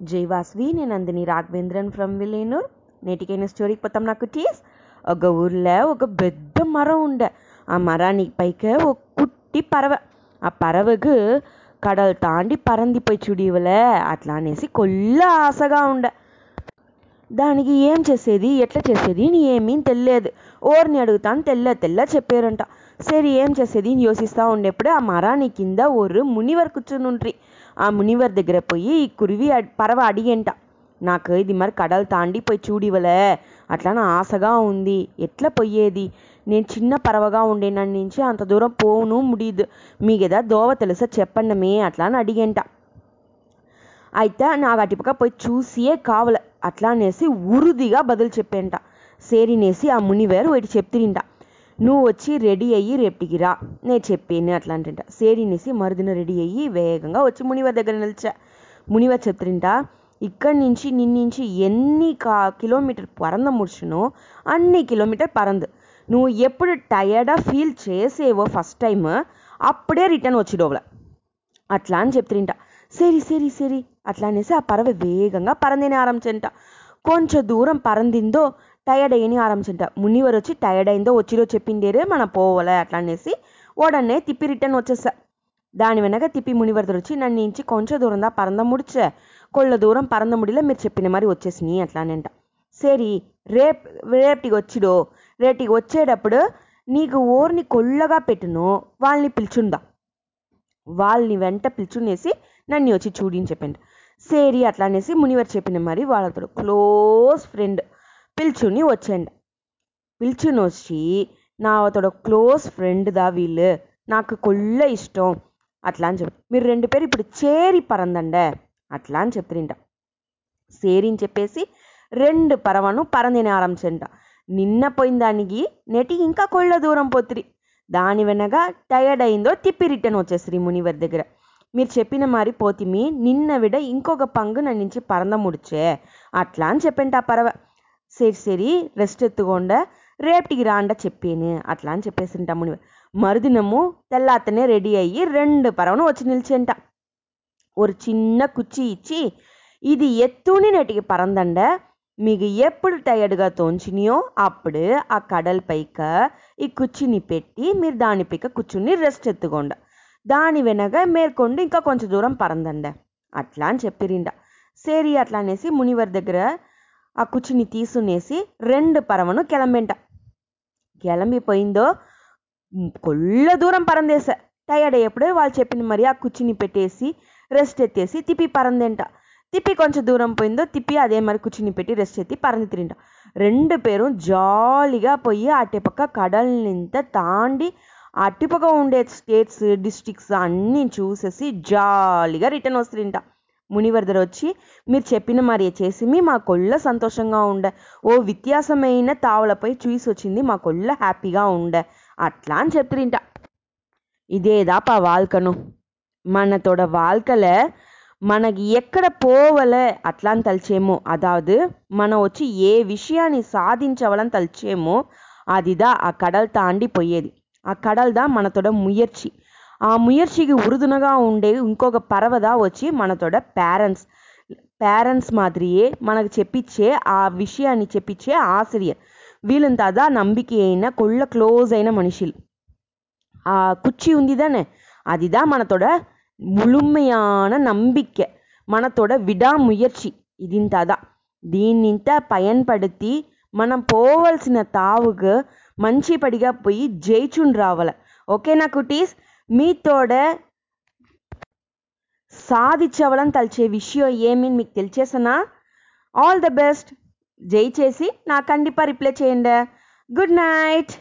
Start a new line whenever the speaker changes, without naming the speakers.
జైవాస్వి నేను నందిని రాఘవేంద్రన్ ఫ్రమ్ విలేనూర్ నేటికైన స్టోరీకి పోతాం నాకు టీస్ ఒక ఊర్లో ఒక పెద్ద మరం ఉండే. ఆ మరానికి పైకి ఒక కుట్టి పరవ ఆ పறవకు కడలు తాండి పరంది పోయి అట్లా అనేసి కొల్ల ఆశగా ఉండే. దానికి ఏం చేసేది ఎట్లా చేసేది నీ ఏమీ తెలియదు. ఓర్ని అడుగుతాను తెల్ల తెల్ల చెప్పారంట. సరే ఏం చేసేది యోచిస్తూ ఉండేప్పుడు ఆ మరాని కింద ఓరు మునివర్ కూర్చుని ఉంట్రి ఆ మునివర్ దగ్గర పోయి ఈ కురివి పరవ అడిగేంట నాకు ఇది మరి కడలు తాండి పోయి చూడివలే అట్లా నా ఆశగా ఉంది. ఎట్లా పోయేది? నేను చిన్న పరవగా ఉండే నన్ను నుంచి అంత దూరం పోను ముడియదు మీకేదా దోవ తెలుసా చెప్పండమే అట్లా అని అడిగేంట అయితే నాకు అటుపక్క పోయి చూసియే కావల. అట్లా అనేసి ఉరుదిగా బదులు చెప్పేంట. సేరినేసి ఆ మునివేరు వాటి చెప్తిరింట. నువ్వు వచ్చి రెడీ అయ్యి రేపటికి రా. నేను చెప్పేను అట్లా అంటుంట సేడినేసి మరుదిన రెడీ అయ్యి వేగంగా వచ్చి మునివర్ దగ్గర నిలిచా. మునివర్ చెప్తిరింట ఇక్కడి నుంచి నిన్నించి ఎన్ని కా కిలోమీటర్ పరంద ముడిచినో అన్ని కిలోమీటర్ పరందు. నువ్వు ఎప్పుడు టయర్డా ఫీల్ చేసేవో ఫస్ట్ టైం అప్పుడే రిటర్న్ వచ్చిడోవల అట్లా అని చెప్తుంట. సరి సరి సరి అట్లా అనేసి ఆ పరవ వేగంగా పరందిని ఆరంభించంట. కొంచెం దూరం పరందిందో టయర్డ్ అయ్యని ఆరంభించంట మునివర్ వచ్చి టయర్డ్ అయిందో వచ్చిరో చెప్పిండేరే మనం పోవలే అట్లా అనేసి ఓడనే తిప్పి రిటర్న్ వచ్చేసా దాని వెనక తిప్పి మునివర్ వచ్చి నన్ను ఇంచి కొంచెం దూరం దా పరంద ముడిచే? కొళ్ళ దూరం పరంద ముడిలో మీరు చెప్పిన మరి వచ్చేసినాయి అట్లానంట. సరి రేప్ రేపటికి వచ్చిడో రేపటికి వచ్చేటప్పుడు నీకు ఓర్ని కొల్లగా పెట్టును వాళ్ళని పిలుచుందా? వాళ్ళని వెంట పిలుచునేసి నన్ను వచ్చి చూడని చెప్పండి. సేరి అట్లా అనేసి మునివర్ చెప్పిన మరి వాళ్ళతో క్లోజ్ ఫ్రెండ్ పిలుచుని వచ్చేయండి. పిలుచుని వచ్చి నా అతడు క్లోజ్ ఫ్రెండ్ దా వీళ్ళు. నాకు కొల్ల ఇష్టం. అట్లా అని చెప్పి మీరు రెండు పేరు ఇప్పుడు చేరి పరందండ. అట్లా అని చెప్తిరింట. సేరిని చెప్పేసి రెండు పరవను పరందిని ఆరంభించంట. నిన్న పోయిన దానికి నెటి ఇంకా కొళ్ళ దూరం పోతిరి. దాని వెనక టయర్డ్ అయిందో తిప్పి రిటర్న్ వచ్చేసిరి మునివర్ దగ్గర. మీరు చెప్పిన మరి పోతిమి నిన్న విడ ఇంకొక పంగు నన్ను నుంచి పరంద ముడిచే. అట్లా అని చెప్పంట ఆ పరవ. సరి సరి రెస్ట్ ఎత్తుకోండ రేపటికి రాండ అంట చెప్పాను అట్లా అని చెప్పేసి తమ్ముని మరుదినము తెల్లాతనే రెడీ అయ్యి రెండు పరవను వచ్చి నిలిచేంట ఒక చిన్న కుచ్చి ఇచ్చి ఇది ఎత్తుని నెటికి పరందండ మీకు ఎప్పుడు టైర్డ్గా తోంచినయో అప్పుడు ఆ కడల పైక ఈ కుర్చీని పెట్టి మీరు దాని పైక కూర్చుని రెస్ట్ ఎత్తుకోండ దాని వెనక మేర్కొండి ఇంకా కొంచెం దూరం పరందండ అట్లా అని చెప్పిరిండ సరి అట్లా అనేసి మునివర్ దగ్గర ఆ కుర్చీని తీసునేసి రెండు పరవను కెలంబెంట కెలంబిపోయిందో కొల్ల దూరం పరందేశా టయర్డ్ అయ్యేప్పుడు వాళ్ళు చెప్పింది మరి ఆ కుర్చీని పెట్టేసి రెస్ట్ ఎత్తేసి తిప్పి పరందేంట తిప్పి కొంచెం దూరం పోయిందో తిప్పి అదే మరి కుర్చీని పెట్టి రెస్ట్ ఎత్తి పరంది తిరింట రెండు పేరు జాలీగా పోయి అటుపక్క కడల్నింత తాండి అటుపక్క ఉండే స్టేట్స్ డిస్ట్రిక్ట్స్ అన్నీ చూసేసి జాలీగా రిటర్న్ వస్తుంట మునివర్ధర్ వచ్చి మీరు చెప్పిన మరి చేసిమి మా కొళ్ళ సంతోషంగా ఉండ. ఓ వ్యత్యాసమైన తావలపై చూసి వచ్చింది మా కొళ్ళ హ్యాపీగా ఉండ. అట్లా అని చెప్తుంట ఇదేదాప వాల్కను? మనతோட வாழ்க்கையில் మనకి ఎక్కడ పోవలే? అట్లా అని తలిచేమో. అదాదు మనం వచ్చి ఏ విషయాన్ని సాధించవలని తలిచేమో. అదిదా ఆ కడల్ తాండి పోయేది ఆ కడల్దా మనతోడ ముయర్చి. ఆ முயற்சிக்கு ఉరుదునగా ఉండే ఇంకొక పరవద వచ్చి మనతోడ పేరెంట్స్ పేరెంట్స్ మాదిరియే మనకు చెప్పించే ఆ విషయాన్ని చెప్పించే ఆసిరియర్ వీళ్ళని దాదా నంబిక అయిన కొళ్ళ క్లోజ్ అయిన మనుషులు. ఆ కుర్చీ ఉంది தானே அதுதான் మనతోட ముழுமையான நம்பிக்கை మనతోட విడాముయర్చి ఇదింతదా దీన్నింత పయన్పడితి మనం పోవలసిన తావుకు మంచి పడిగా పోయి జయిచుండి రావాలి ఓకేనా కుటీస్? మీతోడ సాధించవాలని తలిచే విషయం ఏమి మీకు తెలిచేసనా? ఆల్ ద బెస్ట్ జై చేసి నా కండిపా రిప్లై చేయండి. Good night